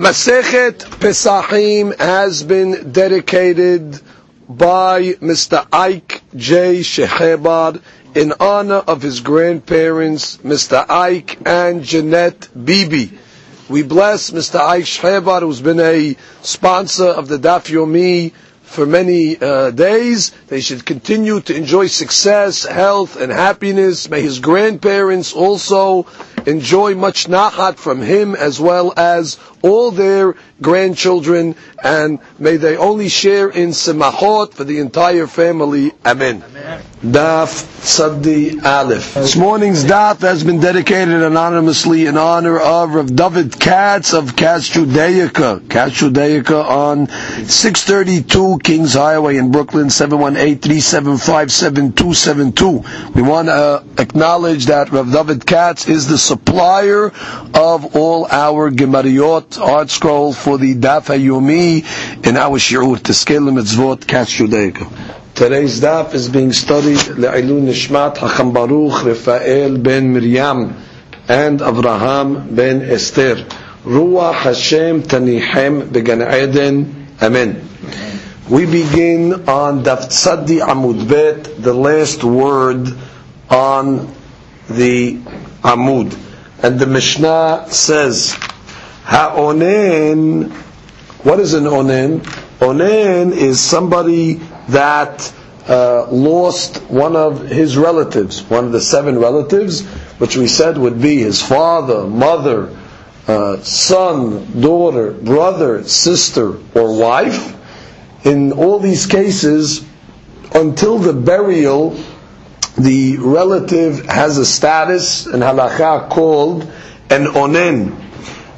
Masechet Pesachim has been dedicated by Mr. Ike J. Shehebar in honor of his grandparents, Mr. Ike and Jeanette Bibi. We bless Mr. Ike Shehebar, who's been a sponsor of the Daf Yomi for many uh, days. They should continue to enjoy success, health, and happiness. May his grandparents also enjoy much nachat from him as well as all their grandchildren, and may they only share in semachot for the entire family. Amen. Amen. Daf Aleph. This morning's daf has been dedicated anonymously in honor of Rav David Katz of Katz Judaica. Katz Judaica on 632 Kings Highway in Brooklyn, 718-375-7272. We want to acknowledge that Rav David Katz is the supplier of all our Gemariot ArtScroll for the Daf HaYomi in our Shi'ur, Teskele Mitzvot Katz Judaica. Today's daf is being studied Le'ilun Nishmat Hacham Baruch Rafael ben Miriam and Avraham ben Esther. Ruach Hashem Tanihem Began Eden. Amen. We begin on Daf Tzadi Amud Bet, the last word on the Amud. And the Mishnah says, Ha'onen, what is an onen? Onen is somebody that uh, lost one of his relatives, one of the seven relatives, which we said would be his father, mother, uh, son, daughter, brother, sister, or wife. In all these cases, until the burial, the relative has a status in halacha called an onen.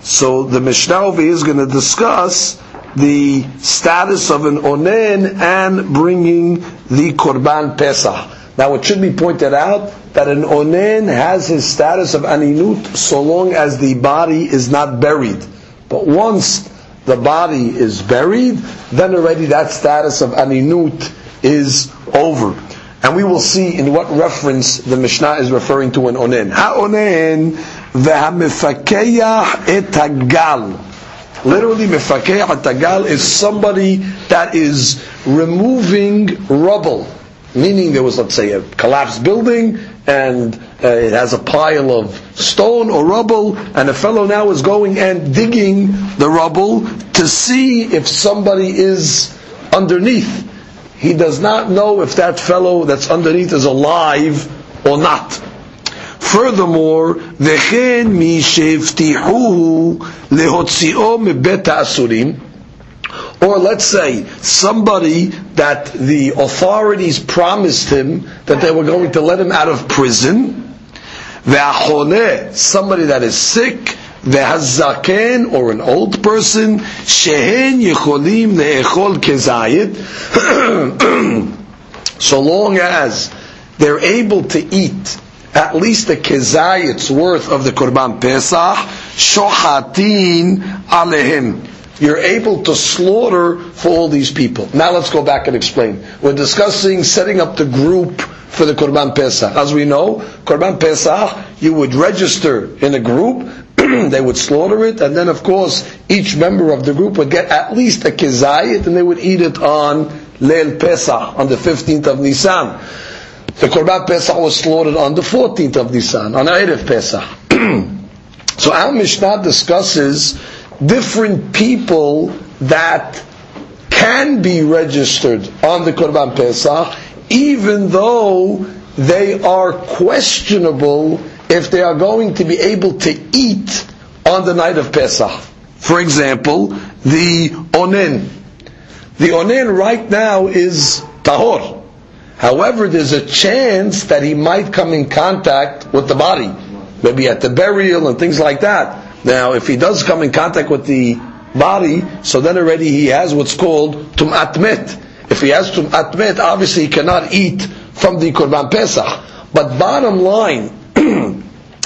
So the Mishnah over is going to discuss the status of an onen and bringing the korban pesach. Now it should be pointed out that an onen has his status of aninut so long as the body is not buried. But once the body is buried, then already that status of aninut is over. And we will see in what reference the Mishnah is referring to an onen. Ha onen. Ha-onen v'hamifakeyah etagal. Literally, mifakeh atagal is somebody that is removing rubble. Meaning there was, let's say, a collapsed building and uh, it has a pile of stone or rubble, and a fellow now is going and digging the rubble to see if somebody is underneath. He does not know if that fellow that's underneath is alive or not. Furthermore, וכן מי שהבטיחוהו להוציאו מבית האסורים, or let's say somebody that the authorities promised him that they were going to let him out of prison, והחולה, somebody that is sick, והזקן, or an old person, שהן יכולים לאכול כזית, so long as they're able to eat at least a kezayit's worth of the Korban Pesach, shohatin alehim. You're able to slaughter for all these people. Now let's go back and explain. We're discussing setting up the group for the Korban Pesach. As we know, Korban Pesach, you would register in a group, they would slaughter it, and then of course each member of the group would get at least a kezayit, and they would eat it on Leil Pesach, on the 15th of Nisan. The Korban Pesach was slaughtered on the 14th of Nisan, on Erev Pesach. so our Mishnah discusses different people that can be registered on the Korban Pesach, even though they are questionable if they are going to be able to eat on the night of Pesach. For example, the onen. The onen right now is tahor. However, there's a chance that he might come in contact with the body, maybe at the burial and things like that. Now, if he does come in contact with the body, so then already he has what's called tum'at met. If he has tum'at met, obviously he cannot eat from the Korban Pesach. But bottom line,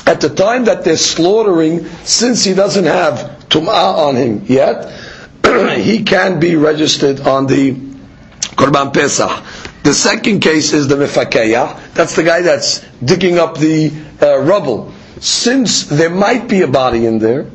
at the time that they're slaughtering, since he doesn't have tum'ah on him yet, he can be registered on the Korban Pesach. The second case is the mifakeya. That's the guy that's digging up the uh, rubble. Since there might be a body in there,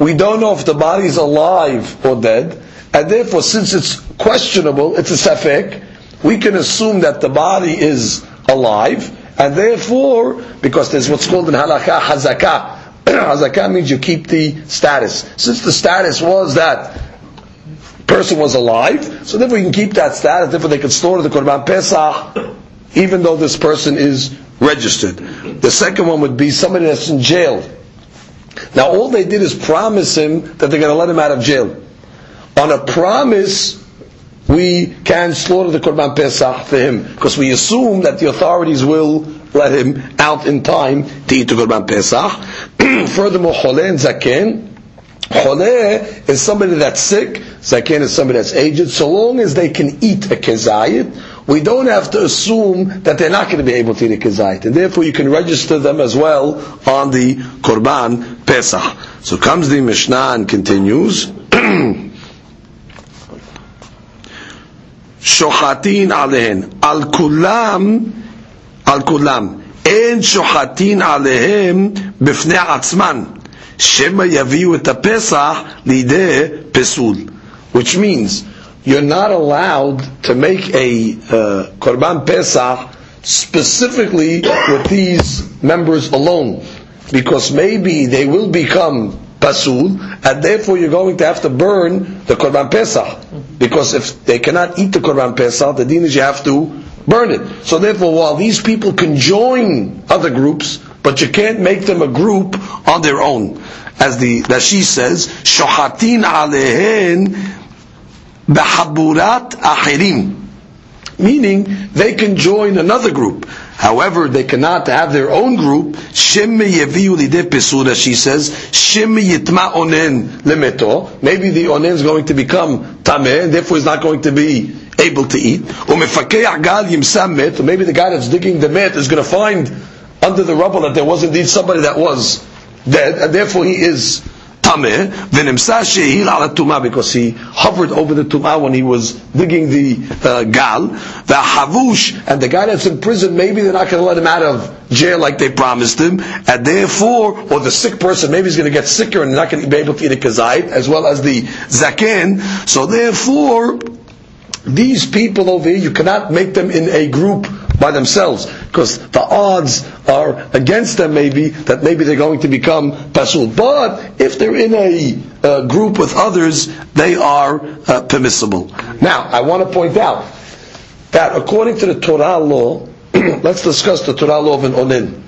we don't know if the body is alive or dead, and therefore, since it's questionable, it's a safek, we can assume that the body is alive, and therefore, because there's what's called in halakha hazakah. hazakah means you keep the status. Since the status was that person was alive, so therefore you can keep that status, therefore they can store the Korban Pesach, even though this person is registered. The second one would be somebody that's in jail. Now all they did is promise him that they're going to let him out of jail. On a promise, we can slaughter the Korban Pesach for him because we assume that the authorities will let him out in time to eat the Korban Pesach. Furthermore, Choleh and Zaken. Choleh is somebody that's sick. Zaken is somebody that's aged. So long as they can eat a kezayit, we don't have to assume that they're not going to be able to eat a kezayit. And therefore you can register them as well on the Korban Pesach. So comes the Mishnah and continues. שוחטין עליהן. על כולם, על כולם. אין שוחטין עליהם בפני עצמן. Shema yaviu et pesach lide pesul, which means you're not allowed to make a uh, korban pesach specifically with these members alone, because maybe they will become pasul, and therefore you're going to have to burn the korban pesach, because if they cannot eat the korban pesach, the din is you have to burn it. So therefore, while these people can join other groups, but you can't make them a group on their own. As the Rashi says, shohatin alehen behaburat ahirim. Meaning, they can join another group. However, they cannot have their own group. Shemme yeviu lidei she says. Shemme yitma onen lemeto. Maybe the onen is going to become tameh, and therefore is not going to be able to eat. Umefakei gal yimsam met. Maybe the guy that's digging the met is going to find under the rubble that there was indeed somebody that was dead, and therefore he is tameh, v'nimsa shehil ala because he hovered over the tumah when he was digging the uh, gal, v'havush, and the guy that's in prison, maybe they're not going to let him out of jail like they promised him, and therefore, or the sick person, maybe he's going to get sicker and not going to be able to eat a kazait, as well as the zaken, so therefore, these people over here, you cannot make them in a group by themselves because the odds are against them maybe that maybe they're going to become pasul. But if they're in a uh, group with others, they are uh, permissible. Now, I want to point out that according to the Torah law, let's discuss the Torah law of an onin.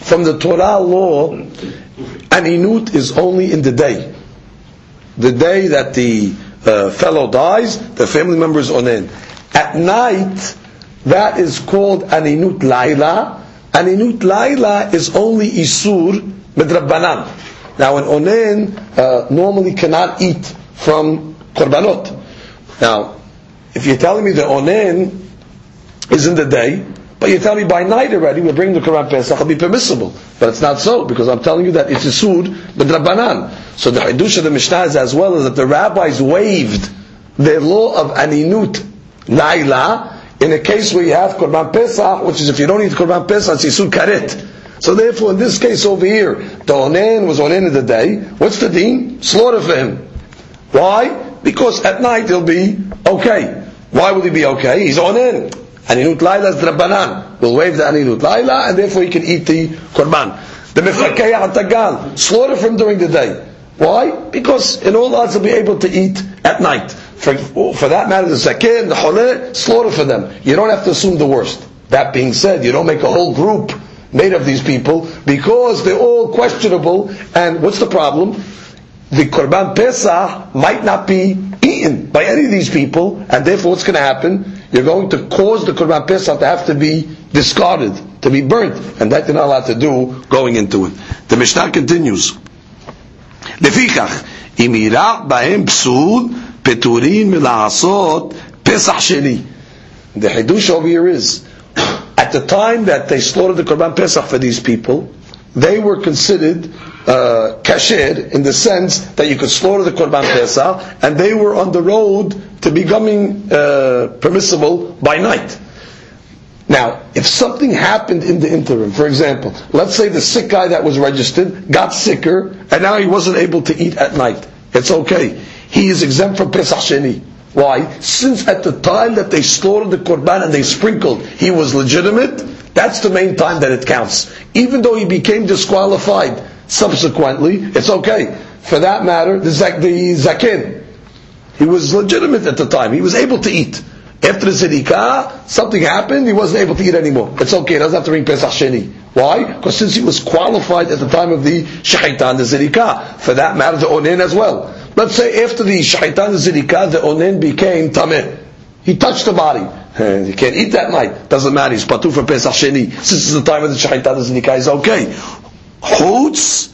From the Torah law, an inut is only in the day. The day that the uh, fellow dies, the family member is onin. At night, that is called aninut laila. Aninut laila is only isur midrabbanan. Now an onen uh, normally cannot eat from korbanot. Now, if you're telling me the onen is in the day, but you tell me by night already we bring the Korban Pesach, it'll be permissible. But it's not so, because I'm telling you that it's isur midrabbanan. So the Hidush of the Mishnah is as well as that the rabbis waived the law of aninut laila in a case where you have Korban Pesach, which is if you don't eat Korban Pesach, it's Yisur Karet. So therefore, in this case over here, the Onen was Onen of the day. What's the deen? Slaughter for him. Why? Because at night he'll be okay. Why will he be okay? He's Onen. Aninut Laila is Drabanan. We'll waive the Aninut Laila, and therefore he can eat the Korban. The Mefakei Atagal, slaughter for him during the day. Why? Because in all odds he'll be able to eat at night For, for that matter, the zakin, the choleh, slaughter for them. You don't have to assume the worst. That being said, you don't make a whole group made of these people because they're all questionable. And what's the problem? The Korban Pesach might not be eaten by any of these people, and therefore what's going to happen? You're going to cause the Korban Pesach to have to be discarded, to be burnt, and that you're not allowed to do going into it. The Mishnah continues. לפיכך, אם ירע בהם פסול, פטורים מלעשות פסח שני. The Hidush over here is, at the time that they slaughtered the Korban Pesach for these people, they were considered uh, kasher in the sense that you could slaughter the Korban Pesach, and they were on the road to becoming uh, permissible by night. Now, if something happened in the interim, for example, let's say the sick guy that was registered got sicker, and now he wasn't able to eat at night. It's okay. he is exempt from Pesach Sheni. Why? Since at the time that they slaughtered the Korban and they sprinkled, he was legitimate, that's the main time that it counts. Even though he became disqualified subsequently, it's okay. For that matter, the, zak, the Zakin, he was legitimate at the time. He was able to eat. After the Zedikah, something happened, he wasn't able to eat anymore. It's okay, he doesn't have to bring Pesach Sheni. Why? Because since he was qualified at the time of the Shahitan, the Zedikah, for that matter, the Onin as well. Let's say after the Shahitan, the Zedikah, the Onin became Tameh. He touched the body. And he can't eat that night. Doesn't matter. He's patu for Pesach Sheni. Since it's the time of the Shahitan, the Zedikah is okay. חוץ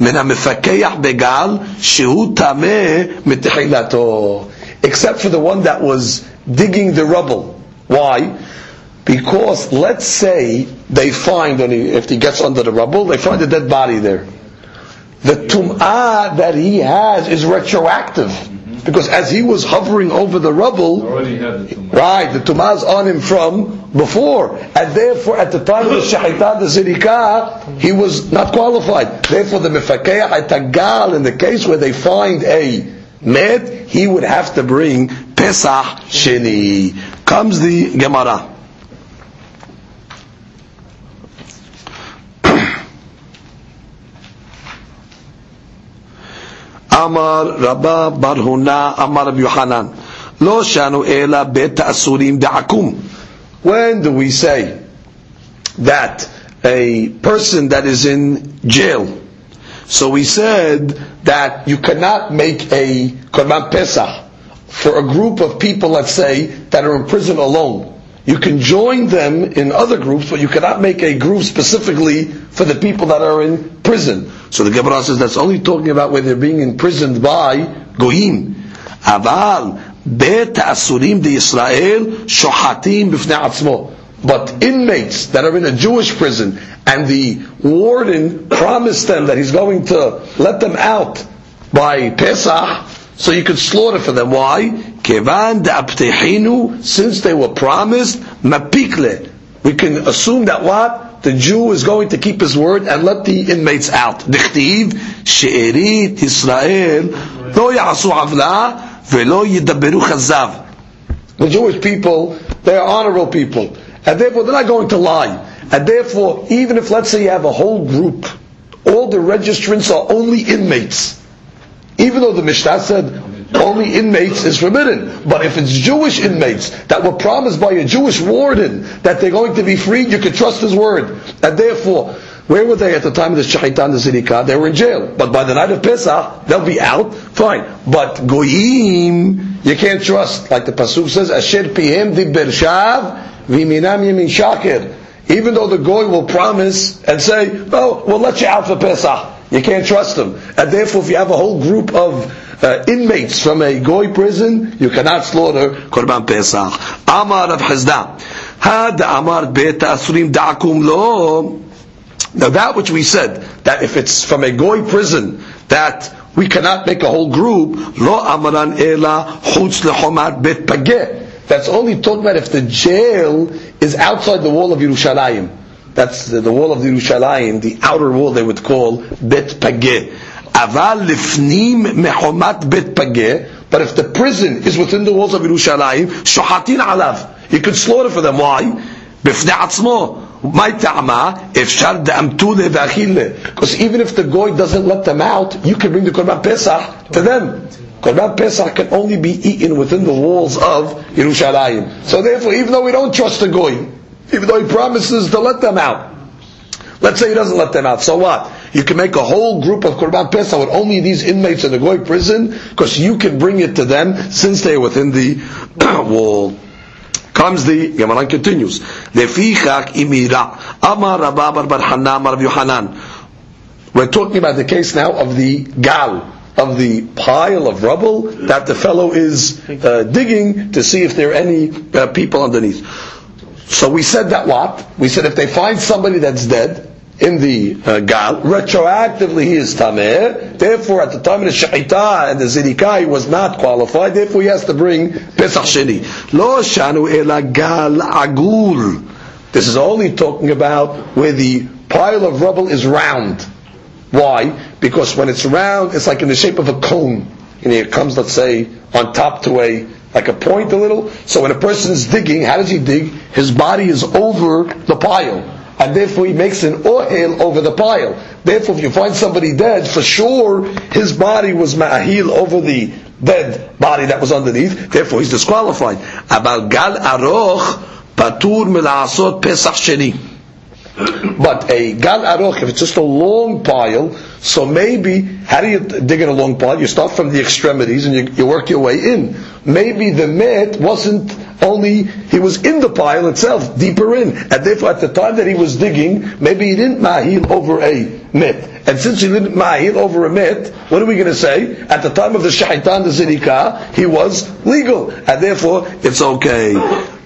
מן המפקח בגל שהוא טמא מתחילתו. Except for the one that was digging the rubble. Why? Because let's say they find, if he gets under the rubble, they find a dead body there. The tum'ah that he has is retroactive. Because as he was hovering over the rubble, the right, the tum'ah is on him from before. And therefore, at the time of the shahitan, the zirikah, he was not qualified. Therefore, the mifakeh atagal, in the case where they find a med, he would have to bring Pesach Sheni. Comes the Gemara. אמר רבא בר הונא אמר רב יוחנן לא שנו אלא בית האסורים דעקום When do we say that a person that is in jail so we said that you cannot make a Korban Pesach for a group of people, let's say, that are in prison alone. You can join them in other groups, but you cannot make a group specifically for the people that are in prison. So the Gemara says that's only talking about where they're being imprisoned by Goyim. Aval bet asurim de Israel shohatim b'fnei atzmo. But inmates that are in a Jewish prison and the warden promised them that he's going to let them out by Pesach, so you could slaughter for them. Why? Kevan de'aptehinu, since they were promised, mapikle. We can assume that what? The Jew is going to keep his word and let the inmates out. She'erit. The Jewish people, they are honorable people. And therefore, they're not going to lie. And therefore, even if, let's say, you have a whole group, all the registrants are only inmates. Even though the Mishnah said only inmates is forbidden. But if it's Jewish inmates that were promised by a Jewish warden that they're going to be freed, you can trust his word. And therefore, where were they at the time of the Shahitan, the Zirika? They were in jail. But by the night of Pesach, they'll be out. Fine. But Goyim, you can't trust. Like the Pasuk says, Asher pihem di bershav v'minam yemin shakir. Even though the Goy will promise and say, oh, we'll let you out for Pesach. You can't trust them. And therefore, if you have a whole group of uh, inmates from a goy prison, you cannot slaughter Korban Pesach. Amar Rav Chisda. Had Amar Beta Asurim Da'akum Lo. Now that which we said, that if it's from a goy prison, that we cannot make a whole group, Lo Amaran Ela Chutz Lehomat Bet Pageh. That's only talking about if the jail is outside the wall of Yerushalayim. That's the, the wall of the Yerushalayim, the outer wall they would call Bet Pageh. Aval lifnim mehomat Bet Pageh. But if the prison is within the walls of Yerushalayim, shohatin alav. You could slaughter for them. Why? בפני עצמו. מה טעמה? אפשר דאמתו ואכילה. Because even if the goy doesn't let them out, you can bring the Korban Pesach to them. Korban Pesach can only be eaten within the walls of Yerushalayim. So therefore, even though we don't trust the goy, even though he promises to let them out. Let's say he doesn't let them out. So what? You can make a whole group of Korban Pesach with only these inmates in the Goy prison because you can bring it to them since they are within the wall. Comes the Gemara continues. Lefichak imira amar Rabba bar Hanam Rav Yohanan. We're talking about the case now of the gal of the pile of rubble that the fellow is uh, digging to see if there are any uh, people underneath. So we said that what? We said if they find somebody that's dead in the uh, gal, retroactively he is tameh. Therefore, at the time of the Sha'ita and the zirika, he was not qualified. Therefore, he has to bring pesach sheni. Lo shanu ela gal agul This is only talking about where the pile of rubble is round. Why? Because when it's round, it's like in the shape of a cone. And it comes, let's say, on top to a like a point a little. So when a person is digging, how does he dig? His body is over the pile. And therefore he makes an oil over the pile. Therefore, if you find somebody dead, for sure his body was ma'ahil over the dead body that was underneath. Therefore he's disqualified. About gal aroch patur pesach sheni. But a gal aroch, if it's just a long pile, so maybe, how do you dig in a long pile? You start from the extremities and you, you work your way in. Maybe the mat wasn't only, he was in the pile itself, deeper in. And therefore at the time that he was digging, maybe he didn't mahil over a mit. And since he didn't mahil over a mit, what are we going to say? At the time of the shaitan, the zirika, he was legal. And therefore, it's okay.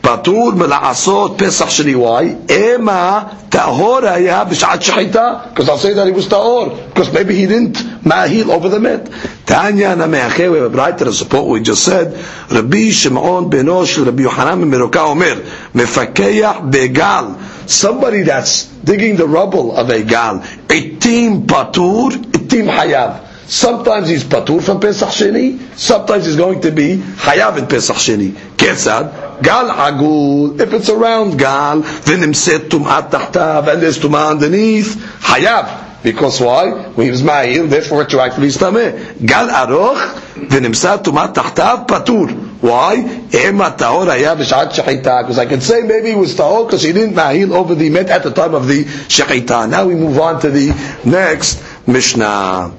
פטור מלעשות פסח שני וואי, אמה טהור היה בשעת שחיטה, because I'll say that he was טהור, because maybe he didn't mahil over the met. תניא נמאחר, we have a brighter to support what we just said, רבי שמעון בנו של רבי יוחנן ממרוקה אומר, מפקח בגל, somebody that's digging the rubble of a gal, עתים פטור, עתים חייב. Sometimes he's patur from Pesach Sheni. Sometimes he's going to be hayav in Pesach Sheni. Ketzad gal agul. If it's a round gal, v'nimset tum'at tahtav, and there's tum'ah underneath, hayav. Because why? When he was ma'il, therefore retroactively he's tameh. Gal aroch, v'nimsat tum'at tahtav, patur. Why? Ema tahor haya b'shat shechita. Because I can say maybe he was tahor because he didn't ma'il over the met at the time of the shechita. Now we move on to the next Mishnah.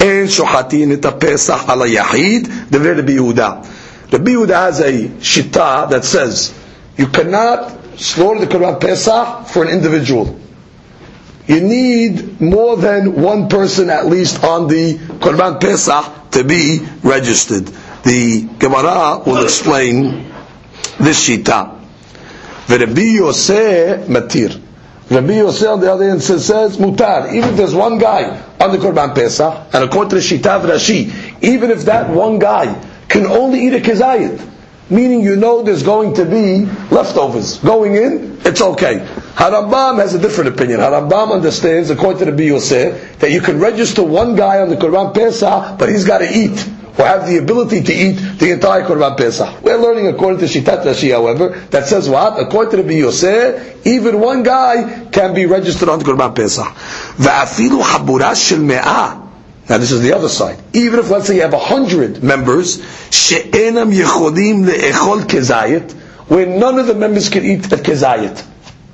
אין שוחטין את הפסח על היחיד, דברי רבי יהודה. Rabbi Yehuda has a shita that says you cannot slaughter the Korban Pesach for an individual. You need more than one person at least on the Korban Pesach to be registered. The Gemara will explain this shita. Rabbi Yosef matir. Rabbi Yosef on the other hand says, says mutar. Even if there's one guy on the Korban Pesach, and according to the Shitav Rashi, even if that one guy can only eat a kezayit, meaning you know there's going to be leftovers going in, it's okay. Harambam has a different opinion. Harambam understands, according to the Rabbi Yosef, that you can register one guy on the Korban Pesach, but he's got to eat or have the ability to eat the entire Korban Pesach. We're learning according to Shitat Rashi, however, that says what? According to the Yosef, even one guy can be registered on the Korban me'ah. Now this is the other side. Even if let's say you have a hundred members, she'enam yechodim le'echol kezayit, where none of the members can eat a kezayit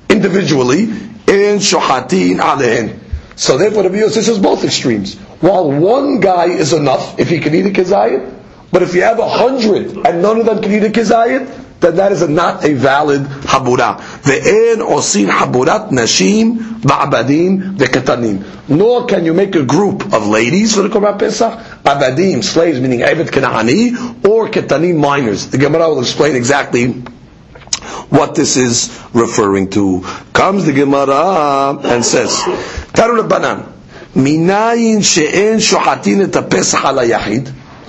individually, in shohatin alehen. So therefore, Rabbi Yosef says both extremes. While one guy is enough if he can eat a kizayit, but if you have a hundred and none of them can eat a kizayit, then that is not a valid habura. Ve'en osin haburat nashim ba'abadim ve'ketanim. Nor can you make a group of ladies for the Korban Pesach, abadim, slaves, meaning Eved Kena'ani, or ketanim, minors. The Gemara will explain exactly what this is referring to. Comes the Gemara and says, Tarun Banan, Minayin she'en shohatin et pesach ala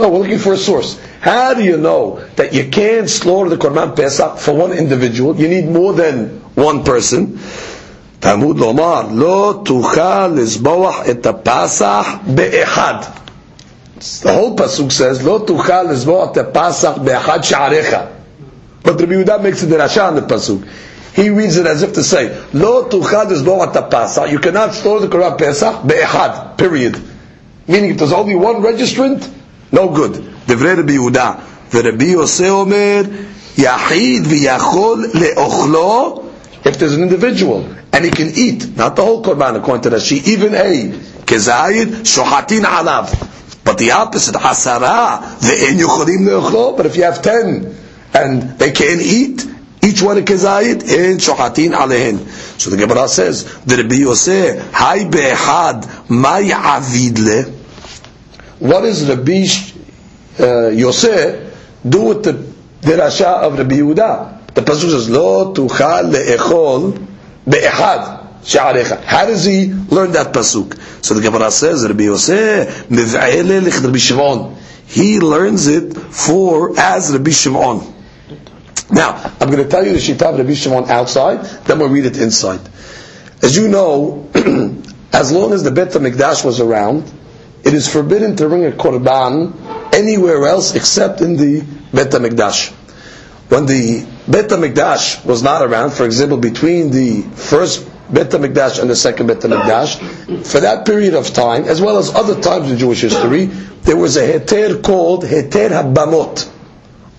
Oh, we're looking for a source. How do you know that you can't slaughter the Korban Pesach for one individual? You need more than one person. Talmud lomar, lo tuchal lizboach et pesach be'echad. The whole pasuk says, lo tuchal lizboach et pesach be'echad she'arecha. But Rabbi Yehuda makes it the Rasha on the pasuk. He reads it as if to say, Lo tuchad is lo Pesach. You cannot store the Korban Pesach be'ehad, period. Meaning if there's only one registrant, no good. Devrei Rabbi Yehuda. ורבי יוסי אומר, יחיד ויכול לאוכלו, if there's an individual, and he can eat, not the whole Korban according to Rashi, even a kezayid, shohatin alav. But the opposite, hasara, ve'en yucholim le'ochlo, but if you have ten, and they can't eat, each one a kezayit, in shohatin alehen. So the Gemara says, the Rabbi Yosef, hay be'ehad, may avidle. What does Rabbi uh, Yosef do with the derasha of Rabbi Yehuda? The pasuk says, lo tuchal le'echol be'ehad she'arecha. How does he learn that pasuk? So the Gemara says, Rabbi Yosef, miv'ele Rabbi Shimon. He learns it for as Rabbi Shimon. Now, I'm going to tell you the Shita of Rabbi Shimon outside, then we'll read it inside. As you know, as long as the Bet HaMikdash was around, it is forbidden to bring a korban anywhere else except in the Bet HaMikdash. When the Bet HaMikdash was not around, for example, between the first Bet HaMikdash and the second Bet HaMikdash, for that period of time, as well as other times in Jewish history, there was a heter called heter habamot.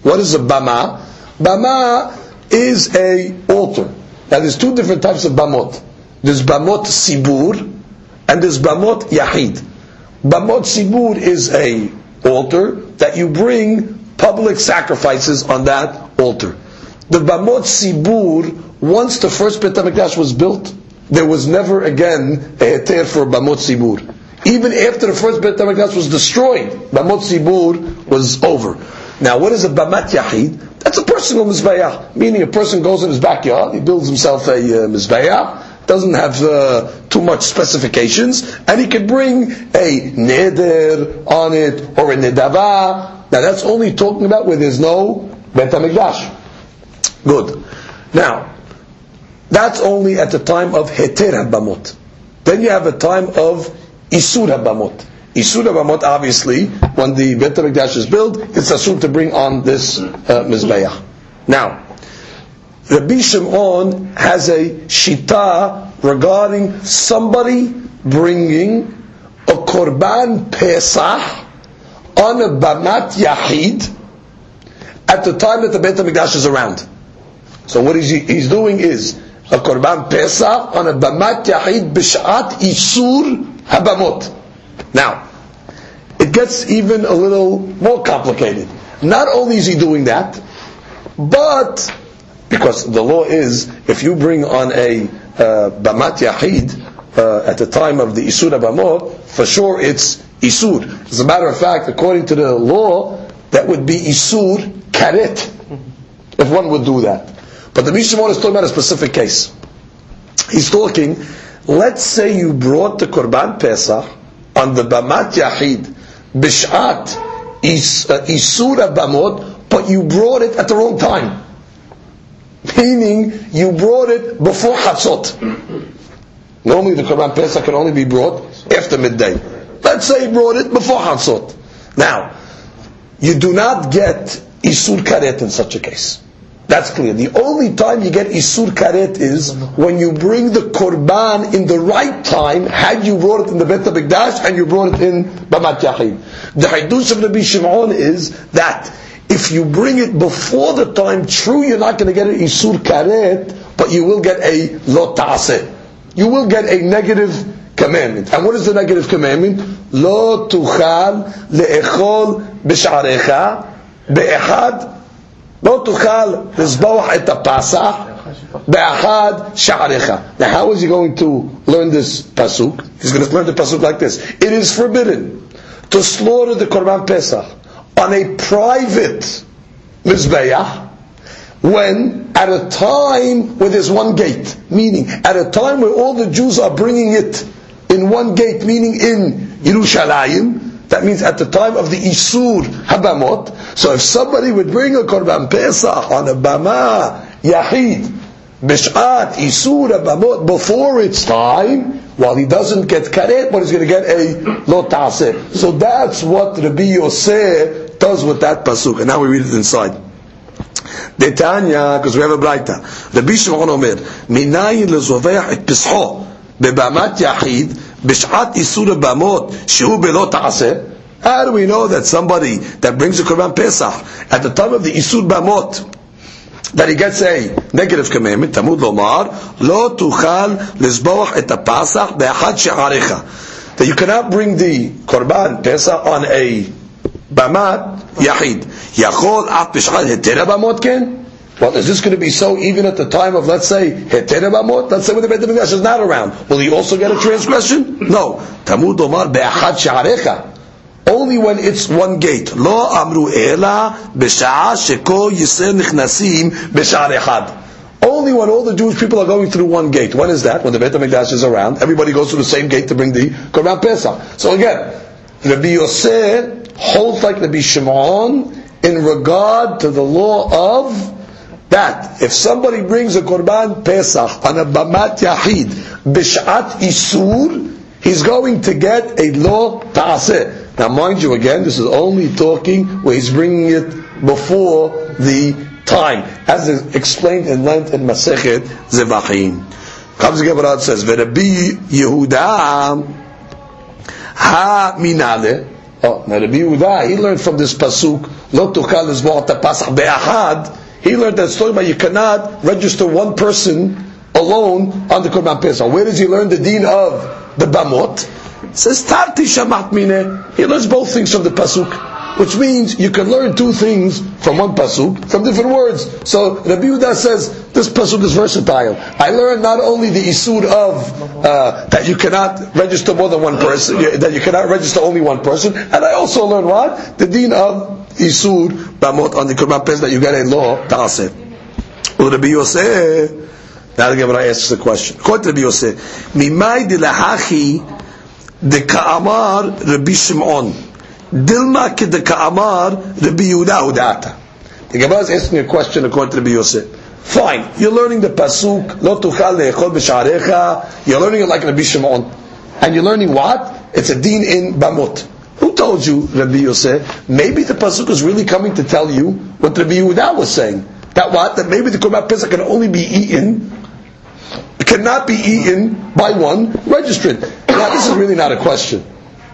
What is a bama? Bama is a altar. Now there's two different types of bamot. There's bamot sibur and there's bamot yahid. Bamot sibur is a altar that you bring public sacrifices on that altar. The bamot sibur, once the first Bet HaMikdash was built, there was never again a heter for bamot sibur. Even after the first Bet HaMikdash was destroyed, bamot sibur was over. Now, what is a bamat yahid? That's a personal mizbeah, meaning a person goes in his backyard, he builds himself a uh, mizbeah, doesn't have uh, too much specifications, and he can bring a neder on it or a nedava. Now, that's only talking about where there's no Bet HaMikdash. Good. Now, that's only at the time of heter habamot. Then you have a time of isur habamot. Isur Abamot, obviously, when the Bet HaMikdash is built, it's asur to bring on this uh, Mizbeach. Now, Rabbi Shimon has a shita regarding somebody bringing a Korban Pesach on a Bamat Yahid at the time that the Bet HaMikdash is around. So what he's, he's doing is a Korban Pesach on a Bamat Yahid B'Shat Isur Habamot. Now, it gets even a little more complicated. Not only is he doing that, but because the law is if you bring on a uh, Bamat Yahid uh, at the time of the Isur Abamot, for sure it's Isur. As a matter of fact, according to the law, that would be Isur Karet, if one would do that. But the Mishnah is talking about a specific case. He's talking, let's say you brought the Korban Pesach on the Bamat Yahid, Bishat, uh, Isura Bamot, but you brought it at the wrong time. Meaning, you brought it before Chatzot. Normally the Korban Pesach can only be brought after midday. Let's say you brought it before Chatzot. Now, you do not get Isur Karet in such a case. That's clear. The only time you get Isur Karet is when you bring the Korban in the right time, had you brought it in the Bet HaMikdash and you brought it in Bamat Yahid. The Hidush of Rabbi Shimon is that if you bring it before the time, true, you're not going to get an Isur Karet, but you will get a Lo You will get a negative commandment. And what is the negative commandment? Lo tuchal le'echol b'sh'arecha be'echad לא תוכל לזבוח את הפסח באחד שעריך. Now how is he going to learn this pasuk? He's going to learn the pasuk like this. It is forbidden to slaughter the Korban Pesach on a private mizbeach when at a time where there's one gate, meaning at a time where all the Jews are bringing it in one gate, meaning in Yerushalayim, that means at the time of the Isur Habamot. So if somebody would bring a Korban Pesach on a Bama Yahid, Bish'at Isur Habamot before its time, while he doesn't get karet, but he's going to get a lo So that's what Rabbi Yosef does with that pasuk. And now we read it inside. Detanya, because we have a braita. Rabbi Shimon Omer, minayin lezovech et pisho, bebamat yachid, Bish'at Isur Bamot, Shehu Belo Ta'aseh. How do we know that somebody that brings a Korban Pesach at the time of the Isur Bamot, that he gets a negative commandment, Tamud Lomar, Lo Tuchal Lizboach et Pesach Be'achad She'arecha. That you cannot bring the Korban Pesach on a Bamat Yahid. Yachol Af Bish'at Hetera Bamot Ken? Well, is this going to be so even at the time of, let's say, Heter Let's say when the Beit HaMikdash is not around. Will he also get a transgression? No. Tamud Omar Be'achad Sha'arecha. Only when it's one gate. Lo amru ela b'sha'a sheko yisrael nichnasim b'sha'ar echad. Only when all the Jewish people are going through one gate. When is that? When the Beit HaMikdash is around. Everybody goes through the same gate to bring the Korban Pesach. So again, Rabbi Yosef holds like Rabbi Shimon in regard to the law of that if somebody brings a Korban Pesach on a Bamat Yahid, Bishat Isur, he's going to get a law ta'aseh. Now mind you again, this is only talking where he's bringing it before the time, as is explained in length in Masechet Zevachim. Comes the Gemara says, "V'Rabbi Yehuda ha minale." Oh, now Rabbi Yehuda, he learned from this pasuk, "Lo tuchal lizmoch pasach be'ahad." He learned that story about you cannot register one person alone on the Korban Pesach. Where does he learn the deen of the Bamot? It says Tarti Shamat Mine. He learns both things from the pasuk which means you can learn two things from one pasuk from different words. So Rabbi Yehuda says this pasuk is versatile. I learned not only the isur of uh, that you cannot register more than one person, that you cannot register only one person, and I also learned what the deen of isur bamot on the Kurban Pes that you get a law ta'aseh. Rabbi Yosef. Now the Gemara asks the question. To Rabbi Yosef, mimai dilahachi de ka'amar Rabbi Shimon. Dilma kedeka'amar Rabbi Yehuda Udata. The Gemara is asking a question according to Rabbi Yosef. Fine, you're learning the pasuk, lo tuchal le'echol b'sharecha, you're learning it like Rabbi Shimon. And you're learning what? It's a deen in Bamut. Who told you, Rabbi Yosef? Maybe the pasuk is really coming to tell you what Rabbi Yehuda was saying. That what? That maybe the Korban Pesach can only be eaten, cannot be eaten by one registrant. Now this is really not a question.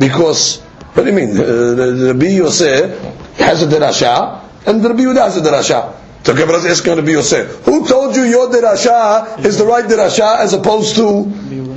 Because what do you mean? Uh, Rabbi Yosef has a derasha, and Rabbi Yehuda has a derasha. So Gemara is asking Rabbi Yosef, who told you your derasha is the right derasha as opposed to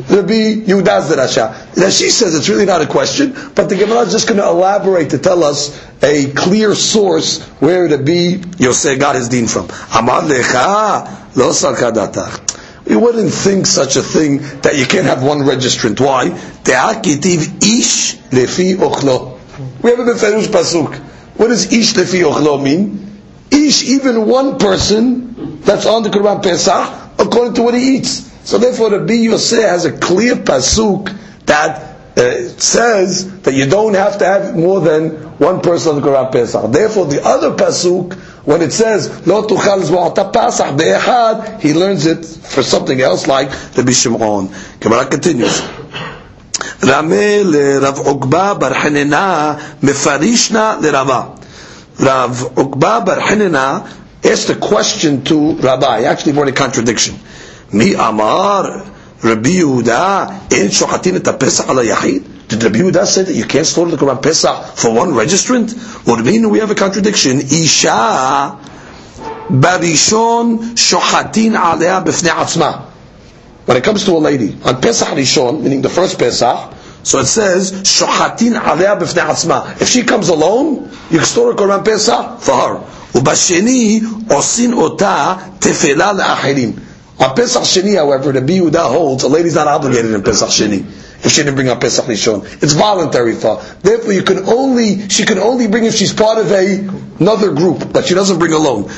the Rabbi Yehuda's derasha? Now she says it's really not a question, but the Gemara is just going to elaborate to tell us a clear source where the Rabbi Yosef got his deen from. Amar lecha lo sarkadatach. We wouldn't think such a thing that you can't have one registrant. Why? ish lefi ochlo. We have a Beferush Pasuk. What does ish lefi ochlo mean? Ish, even one person that's on the Qurban Pesach, according to what he eats. So therefore, the Rabbi Yosef has a clear Pasuk that uh, says that you don't have to have more than one person on the Qurban Pesach. Therefore, the other Pasuk when it says lo tuchal zmu'ata pasach be'echad, he learns it for something else like the Bishimon. Gemara continues. רמה לרב עוקבא בר חננה מפרישנה לרבה. Rav Ukba bar Hanina asked a question to Rabbi, actually more a contradiction. Mi amar Rabbi Yehuda in shochatin et pesach ala yahid? Did Rabbi Yehuda say that you can't slaughter the Korban Pesach for one registrant? What do you mean we have a contradiction? Isha barishon shochatin alea b'fnei atzma. When it comes to a lady, on Pesach Rishon, meaning the first Pesach, so it says, shochatin alea b'fnei atzma. If she comes alone, you can slaughter Korban Pesach for her. ובשני עושים אותה תפלה לאחרים. On Pesach Sheni, however, the Yehuda holds a lady's not obligated in Pesach Sheni if she didn't bring up Pesach Rishon. It's voluntary for. Therefore, you can only she can only bring if she's part of a another group, but she doesn't bring alone.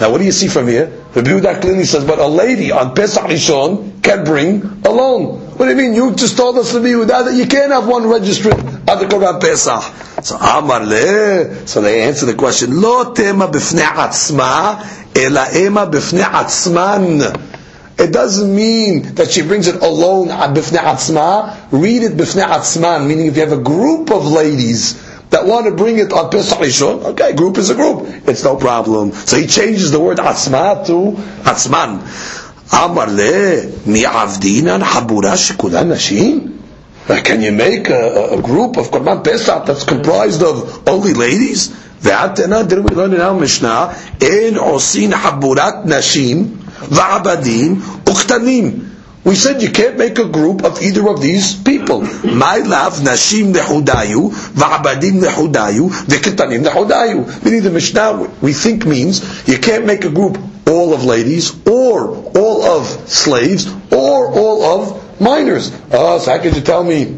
Now, what do you see from here? The Yehuda clearly says, but a lady on Pesach Rishon can bring alone. What do you mean? You just told us to be that you can't have one registrant on the Korban Pesach. So Amar le. So they answer the question. Lo tema b'fnei atzma, ela ema b'fnei atzman. It doesn't mean that she brings it alone uh, bifnei atzma. Read it bifnei atzman, meaning if you have a group of ladies that want to bring it on Pesach Rishon, okay, group is a group. It's no problem. So he changes the word atzma to atzman. Amar le mi avdinan habura shekula nashim. Can you make a, a, group of Korban Pesach that's comprised of only ladies? Ve'atena, did we learn in our Mishnah? En osin haburat nashim. Va'abadim, uktanim. We said you can't make a group of either of these people. My love, nashim va'abadim lehudayu, v'kitanim lehudayu. Meaning the Mishnah, we think means you can't make a group all of ladies, or all of slaves, or all of minors. Oh, so how could you tell me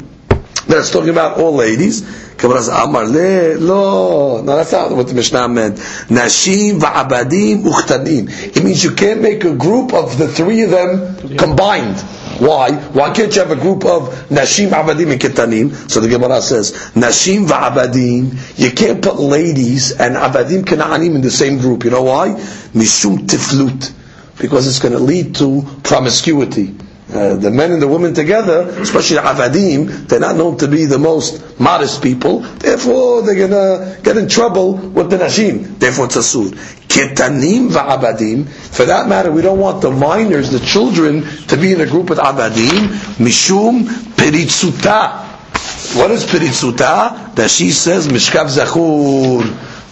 that it's talking about all ladies? Says, Amar le, lo. No, that's not what the Mishnah meant. Nashim va'abadim uchtadim. It means you can't make a group of the three of them combined. Why? Why can't you have a group of Nashim, Abadim, and Ketanim? So the Gemara says, Nashim va'abadim, you can't put ladies and Abadim Kanaanim in the same group. You know why? Mishum tiflut. Because it's going to lead to promiscuity. Uh, the men and the women together, especially the avadim, they're not known to be the most modest people. Therefore, they're gonna get in trouble with the nashim. Therefore, it's asur. Ketanim va'abadim. For that matter, we don't want the minors, the children, to be in a group with abadim. Mishum peritzuta. What is peritzuta? That she says mishkav zachur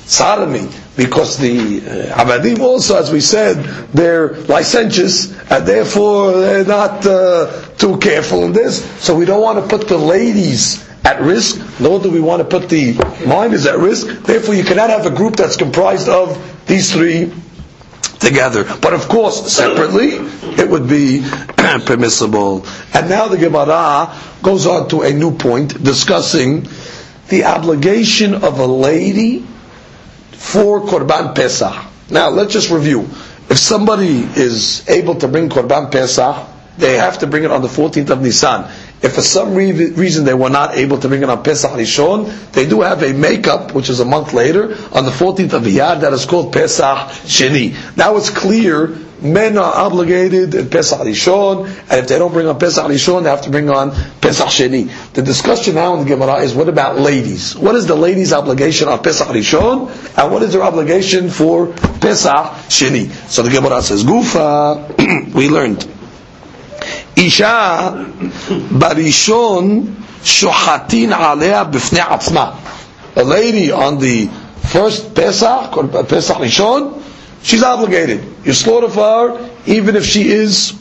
sodomy, because the uh, Abadim also, as we said, they're licentious, and therefore they're not uh, too careful in this. So we don't want to put the ladies at risk, nor do we want to put the minors at risk. Therefore, you cannot have a group that's comprised of these three together. But of course, separately, it would be permissible. And now the Gemara goes on to a new point, discussing the obligation of a lady for Korban Pesach. Now, let's just review. If somebody is able to bring Korban Pesach, they have to bring it on the 14th of Nisan. If for some reason they were not able to bring it on Pesach Rishon, they do have a makeup, which is a month later, on the 14th of Iyar, that is called Pesach Sheni. Now it's clear men are obligated in Pesach Rishon, and if they don't bring on Pesach Rishon, they have to bring on Pesach Sheni. The discussion now in the Gemara is what about ladies? What is the ladies' obligation on Pesach Rishon, and what is their obligation for Pesach Sheni? So the Gemara says, Gufa, we learned. Isha barishon shohatin alea b'fnei atzma. A lady on the first Pesach, Pesach Rishon, she's obligated. You slaughter for her even if she is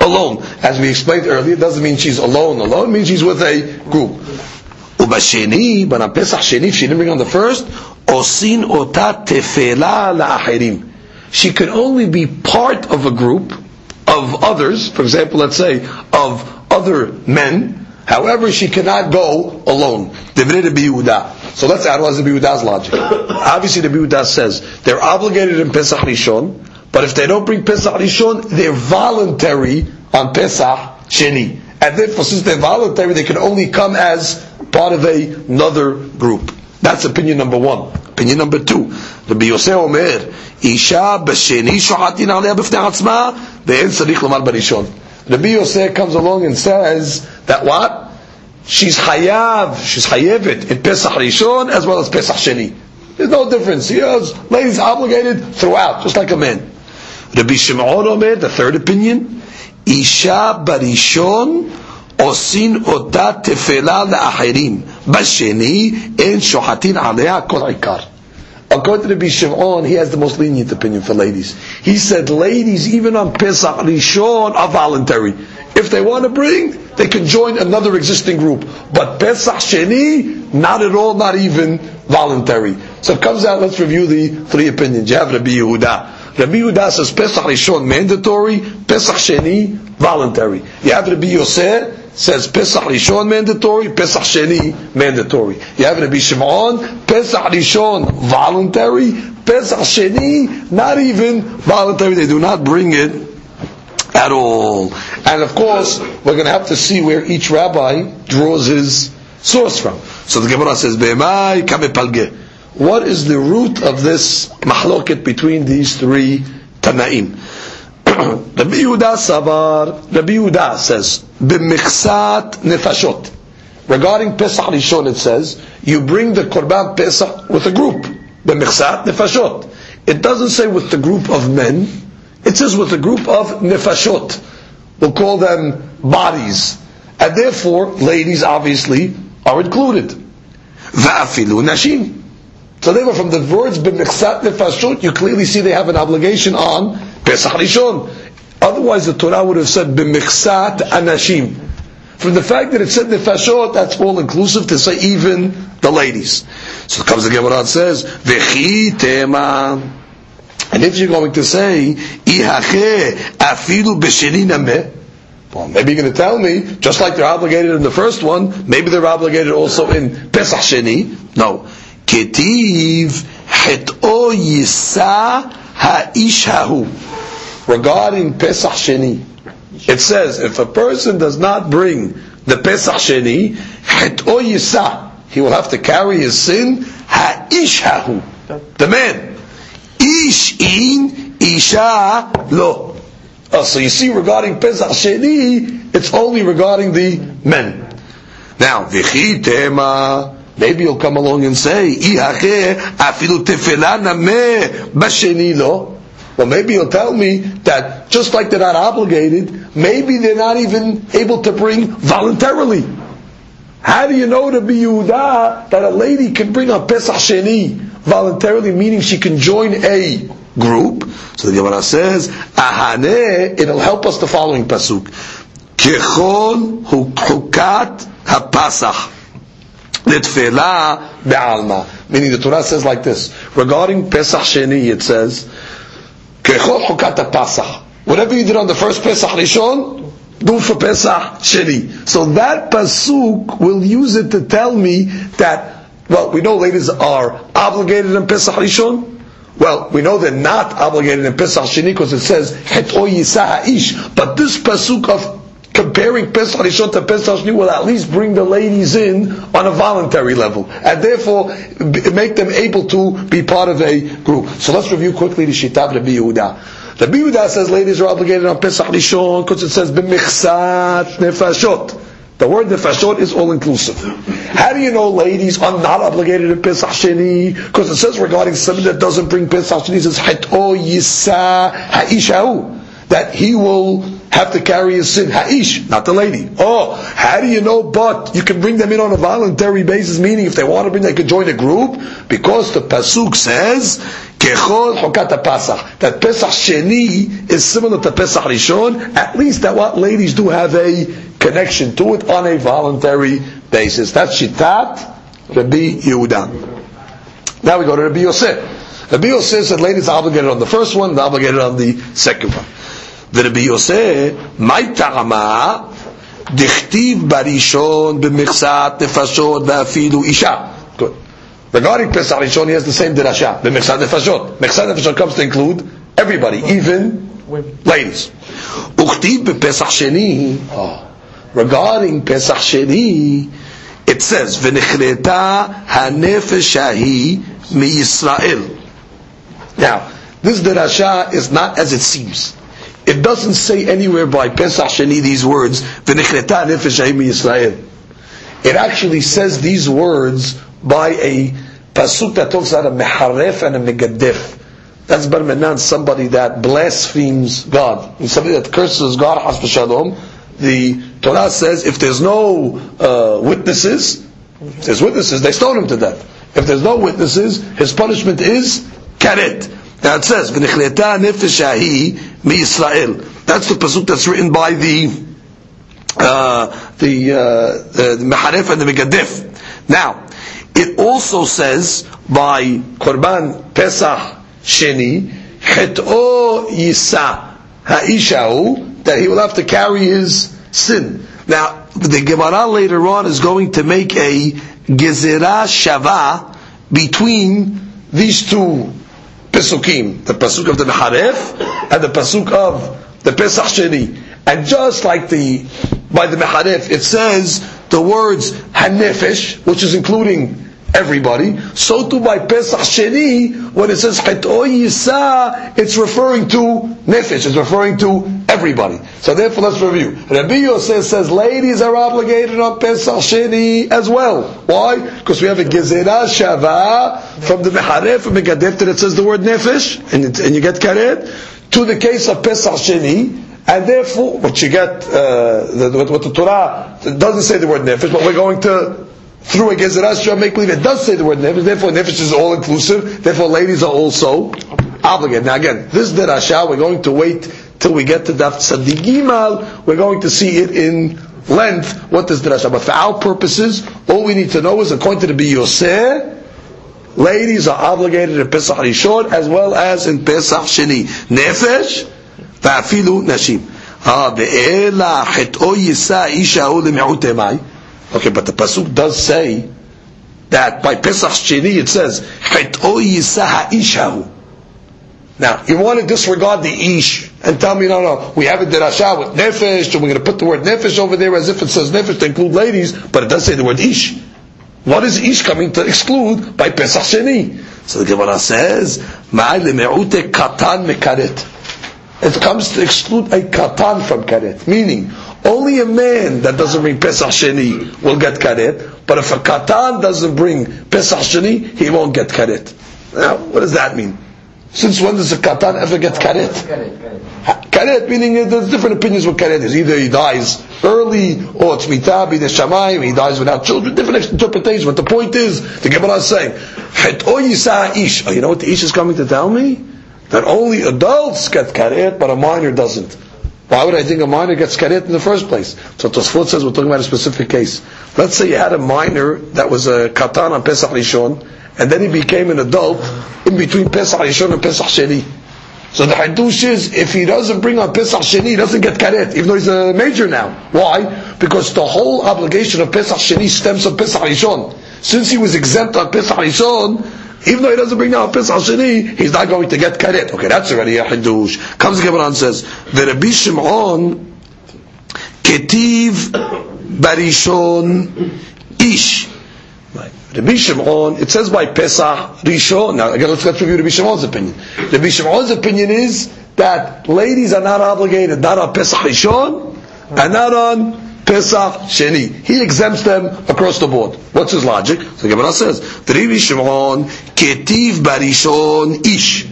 alone. As we explained earlier, it doesn't mean she's alone. Alone means she's with a group. She didn't bring on the first. She can only be part of a group of others, for example, let's say, of other men, However, she cannot go alone. So let's analyze the Yehuda's logic. Obviously, the Yehuda says they're obligated in Pesach Rishon, but if they don't bring Pesach Rishon, they're voluntary on Pesach Sheni. And therefore, since they're voluntary, they can only come as part of a, another group. That's opinion number one. Opinion number two. Rabbi Yosef Omer, Isha b'sheni shohatin aliyah b'fnei atzma, ve'en tzarich lomar b'rishon. Rabbi Yosef comes along and says that what? She's hayav, she's hayevet in Pesach Rishon as well as Pesach Sheni. There's no difference. He has ladies obligated throughout, just like a man. Rabbi Shimon Omer, the third opinion, Isha barishon osin ota tefela le'achirim. Basheni en shohatin alea kol. According to Rabbi Shimon, he has the most lenient opinion for ladies. He said ladies, even on Pesach Rishon, are voluntary. If they want to bring, they can join another existing group. But Pesach Sheni, not at all, not even voluntary. So it comes out, let's review the three opinions. You have Rabbi Yehuda. Rabbi Yehuda says Pesach Rishon mandatory, Pesach Sheni voluntary. You have Rabbi Yosef says Pesach Rishon mandatory, Pesach Sheni mandatory. You have Rabbi Shimon, Pesach Rishon voluntary, Pesach Sheni not even voluntary. They do not bring it at all. And of course, we're going to have to see where each rabbi draws his source from. So the Gemara says, "Be'mai kame What is the root of this mahloket between these three Tanaim? Rabbi Yehuda Sabar, Rabbi Yehuda says, b'michsat nefashot. Regarding Pesach Rishon, it says, you bring the Korban Pesach with a group. B'michsat nefashot. It doesn't say with the group of men, it says with a group of nefashot. We'll call them bodies. And therefore, ladies obviously are included. Va'afilu nashim. So they were from the words b'michsat nefashot, you clearly see they have an obligation on Pesach Rishon. Otherwise, the Torah would have said b'michsat anashim. From the fact that it said nefashot, that's all inclusive to say even the ladies. So it comes the Gemara and says v'chi tema. And if you're going to say ihache afilu b'sheni well, maybe you're going to tell me, just like they're obligated in the first one, maybe they're obligated also in Pesach Sheni. No. Ketiv het'o yisa ha'ish hahu regarding Pesach Sheni, It says, if a person does not bring the Pesach Sheni, he will have to carry his sin, Ha'ish Hahu, the man. Ish in, Isha lo. Oh, so you see regarding Pesach Sheni, it's only regarding the men. Now, Vichi Tema, maybe you'll come along and say, Ihache, afilu tefela nameh, basheni lo. Well, maybe you'll tell me that just like they're not obligated, maybe they're not even able to bring voluntarily. How do you know to be Yehuda that a lady can bring a Pesach Sheni voluntarily, meaning she can join a group? So the Gemara says, Ahane, it'll help us the following pasuk. Kechol hukat hapasach. Litfela be'alma. Meaning the Torah says like this. Regarding Pesach Sheni, it says, Chukat Pesach. Whatever you did on the first Pesach Rishon, do for Pesach Sheni. So that pasuk will use it to tell me that, well, we know ladies are obligated in Pesach Rishon. Well, we know they're not obligated in Pesach Sheni because it says Het o ish. But this pasuk of comparing Pesach Rishon to Pesach Sheni will at least bring the ladies in on a voluntary level, and therefore make them able to be part of a group. So let's review quickly the Shitav Rabbi Yehuda. Rabbi Yehuda says ladies are obligated on Pesach Rishon because it says b'michsat nefashot. The word nefashot is all inclusive. How do you know ladies are not obligated in Pesach Sheni? Because it says regarding somebody that doesn't bring Pesach Sheni, it says o yisa. That he will have to carry his sin. Ha'ish, not the lady. Oh, how do you know? But you can bring them in on a voluntary basis, meaning if they want to bring, they could join a group, because the pasuk says, Kechol Hokat Pasach. That Pesach Sheni is similar to Pesach Rishon, at least that what ladies do have a connection to it on a voluntary basis. That's Shitat Rabbi Yehuda. Now we go to Rabbi Yosef. Rabbi Yosef said ladies are obligated on the first one, they're obligated on the second one. ורבי יוסף, מהי טעמה? דכתיב בראשון במכסת נפשות ואפילו אישה. Regarding Pesach Rishon, he has the same dirasha. The Mechsad Nefashot. Mechsad Nefashot comes to include everybody, even ladies. Uchtiv bePesach Sheni. Regarding Pesach Sheni, it says, "V'nechreta hanefesh hahi mi Now, this dirasha is not as it seems. It doesn't say anywhere by Pesach Sheni these words, V'nechreta nefesh Yisrael. It actually says these words by a pasuk that talks about a meharef and a megadef. That's Barmenan, somebody that blasphemes God. Somebody that curses God, has v'shalom. The Torah says if there's no uh, witnesses, if there's witnesses, they stone him to death. If there's no witnesses, his punishment is karet. Now it says, "V'nechreta nefesh mi Yisrael." That's the pasuk that's written by the uh, the uh, the and the Megadef. Now, it also says by Korban Pesach Sheni, Chet'o Yisa Ha'ishau, that he will have to carry his sin. Now, the Gemara later on is going to make a Gezerah Shava between these two Pesukim, the Pasuk of the Meharef and the Pasuk of the Pesach Sheni. And just like the, by the Meharef, it says the words Hanefesh, which is including everybody. So too by Pesach Sheni, when it says Chet'o Yisa, it's referring to Nefesh, it's referring to everybody. So therefore let's review. Rabbi Yosef says ladies are obligated on Pesach Sheni as well. Why? Because we have a Gezerah Shava from the Meharef from Megadef that says the word Nefesh, and, it, and you get Karet, to the case of Pesach Sheni, and therefore, what you get, uh, the, what the Torah doesn't say the word nefesh, but we're going to through a Gezeras Shah make believe it does say the word Nefesh, therefore Nefesh is all inclusive, therefore ladies are also obligated. Now again, this Derasha, we're going to wait till we get to Daf Tzadigimal, we're going to see it in length, What does the Derasha. But for our purposes, all we need to know is according to the Biyoseh, ladies are obligated in Pesach Rishon as well as in Pesach Sheni. Nefesh, Ta'afilu Nashim. Ah, ve'ela chet'o yisa isha hu Okay, but the pasuk does say that by Pesach Sheni it says. Now, you want to disregard the ish and tell me, no, no, we have a derasha with nefesh, and we're going to put the word nefesh over there as if it says nefesh to include ladies, but it does say the word ish. What is ish coming to exclude by Pesach Sheni? So the Gemara says, katan mekaret. It comes to exclude a katan from karet, meaning only a man that doesn't bring Pesach Sheni will get karet, but if a katan doesn't bring Pesach Sheni, he won't get karet. Now, what does that mean? Since when does a katan ever get karet? Karet meaning there's different opinions what karet is. Either he dies early, or it's mitabi the shamayim, he dies without children. Different interpretations. But the point is, the Gemara is saying, ish. Oh, you know what the ish is coming to tell me? That only adults get karet, but a minor doesn't. Why would I think a minor gets karet in the first place? So Tosfot says we're talking about a specific case. Let's say you had a minor that was a katan on Pesach Rishon, and then he became an adult in between Pesach Rishon and Pesach Sheni. So the Hadush is, if he doesn't bring on Pesach Sheni, he doesn't get karet, even though he's a major now. Why? Because the whole obligation of Pesach Sheni stems from Pesach Rishon. Since he was exempt on Pesach Rishon, even though he doesn't bring down Pesach Sheni, he's not going to get karet. Okay, that's already a Hadush. Comes the Gemara and says, the Rabbi Shimon, Ketiv Barishon Ish. Rabbi Shimon, it says by Pesach Rishon. Now again, let's, let's review Rabbi Shimon's opinion. Rabbi Shimon's opinion is that ladies are not obligated not on Pesach Rishon and not on Pesach Sheni. He exempts them across the board. What's his logic? So Gemara says, Shimon ketiv barishon ish.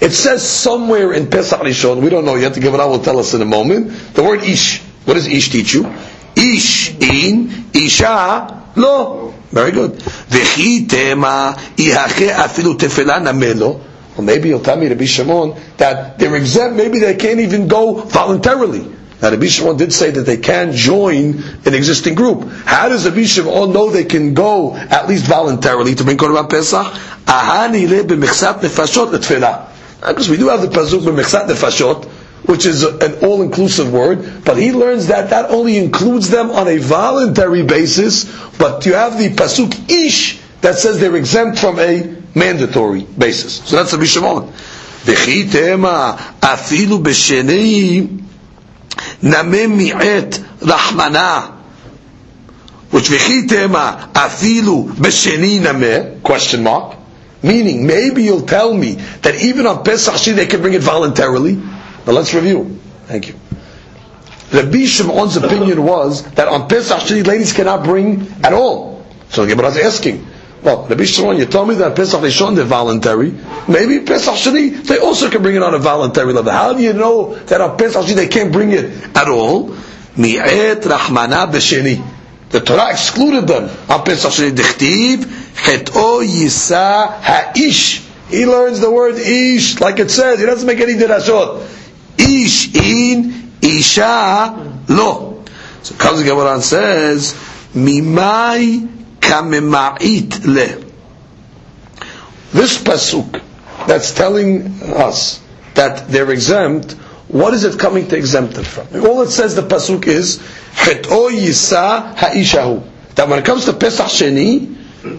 It says somewhere in Pesach Rishon, we don't know yet, the Gemara will tell us in a moment, the word ish. What does ish teach you? Ish in, isha lo. Very good. V'chi tema ihache afilu tefela namelo. Well, maybe you'll tell me, Rabbi Shimon, that they're exempt, maybe they can't even go voluntarily. Now, Rabbi Shimon did say that they can join an existing group. How does Rabbi Shimon know they can go at least voluntarily to bring Korban Pesach? Ahani le b'michsat nefashot letfela. Because we do have the pasuk b'michsat nefashot, which is an all-inclusive word, but he learns that that only includes them on a voluntary basis, but you have the pasuk ish that says they're exempt from a mandatory basis. So that's Rabbi Shimon. וכי תמה אפילו בשני נמי מיעט רחמנה which וכי תמה אפילו בשני נמי question mark meaning maybe you'll tell me that even on Pesach they can bring it voluntarily now let's review. Thank you. Rabbi Shimon's opinion was that on Pesach Sheni ladies cannot bring at all. So the Gemara is asking, well, Rabbi Shimon, you told me that Pesach Rishon they're voluntary. Maybe Pesach Sheni they also can bring it on a voluntary level. How do you know that on Pesach Sheni they can't bring it at all? Mi'et Rahmana b'Sheni. The Torah excluded them on Pesach Sheni. Dichtiv chet'o yisa ha'ish. He learns the word ish like it says. He doesn't make any dirashot. Ish in, Isha lo. So comes the Gemara and says, Mimai This pasuk that's telling us that they're exempt, what is it coming to exempt them from? All it says the pasuk is, Chet'o yisa ha'ishahu. That when it comes to Pesach Sheni,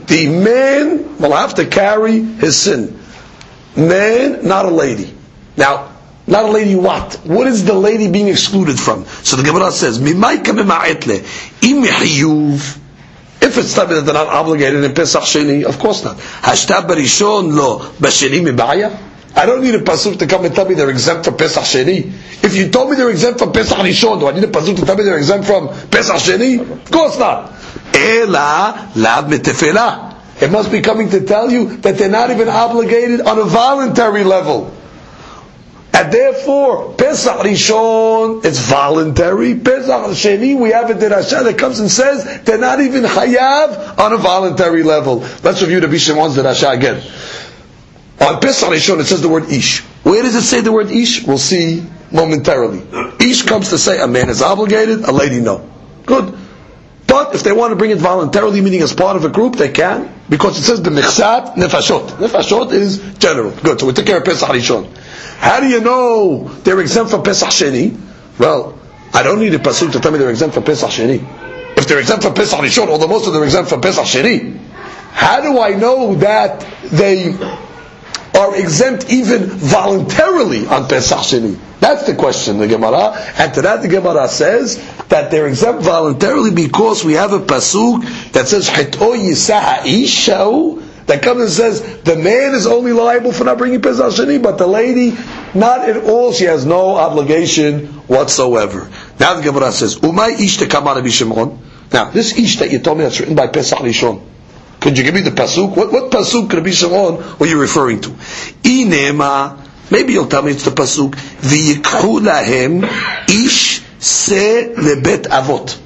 the man will have to carry his sin. Man, not a lady. Now, not a lady what? What is the lady being excluded from? So the Gemara says, If it's something that they're not obligated in Pesach Sheni, of course not. Hashtab barishon lo b'sheni mibaya. I don't need a pasuk to come and tell me they're exempt from Pesach Sheni. If you told me they're exempt from Pesach Rishon, do I need a pasuk to tell me they're exempt from Pesach Sheni? Of course not. Ela lab metefela. It must be coming to tell you that they're not even obligated on a voluntary level. And therefore, Pesach Rishon, it's voluntary. Pesach Sheni, we have a derasha that comes and says they're not even hayav on a voluntary level. Let's review the Bishamon's derasha again. On Pesach Rishon, it says the word ish. Where does it say the word ish? We'll see momentarily. Ish comes to say a man is obligated, a lady no. Good. But if they want to bring it voluntarily, meaning as part of a group, they can, because it says the nefashot. Nefashot is general. Good. So we take care of Pesach Rishon. How do you know they're exempt from Pesach Sheni? Well, I don't need a pasuk to tell me they're exempt from Pesach Sheni. If they're exempt from Pesach or the most of them are exempt from Pesach Sheni. How do I know that they are exempt even voluntarily on Pesach Sheni? That's the question, the Gemara. And to that the Gemara says that they're exempt voluntarily because we have a pasuk that says, that comes and says the man is only liable for not bringing Pesach Sheni, but the lady, not at all. She has no obligation whatsoever. Now the Gemara says, Umay ish tekama Shimon. Now this ish that you told me that's written by Pesach Rishon. Could you give me the pasuk? What, what pasuk Rabbi Shimon were you referring to? Inema. Maybe you'll tell me it's the pasuk. V'yikhu lahem ish se lebet avot.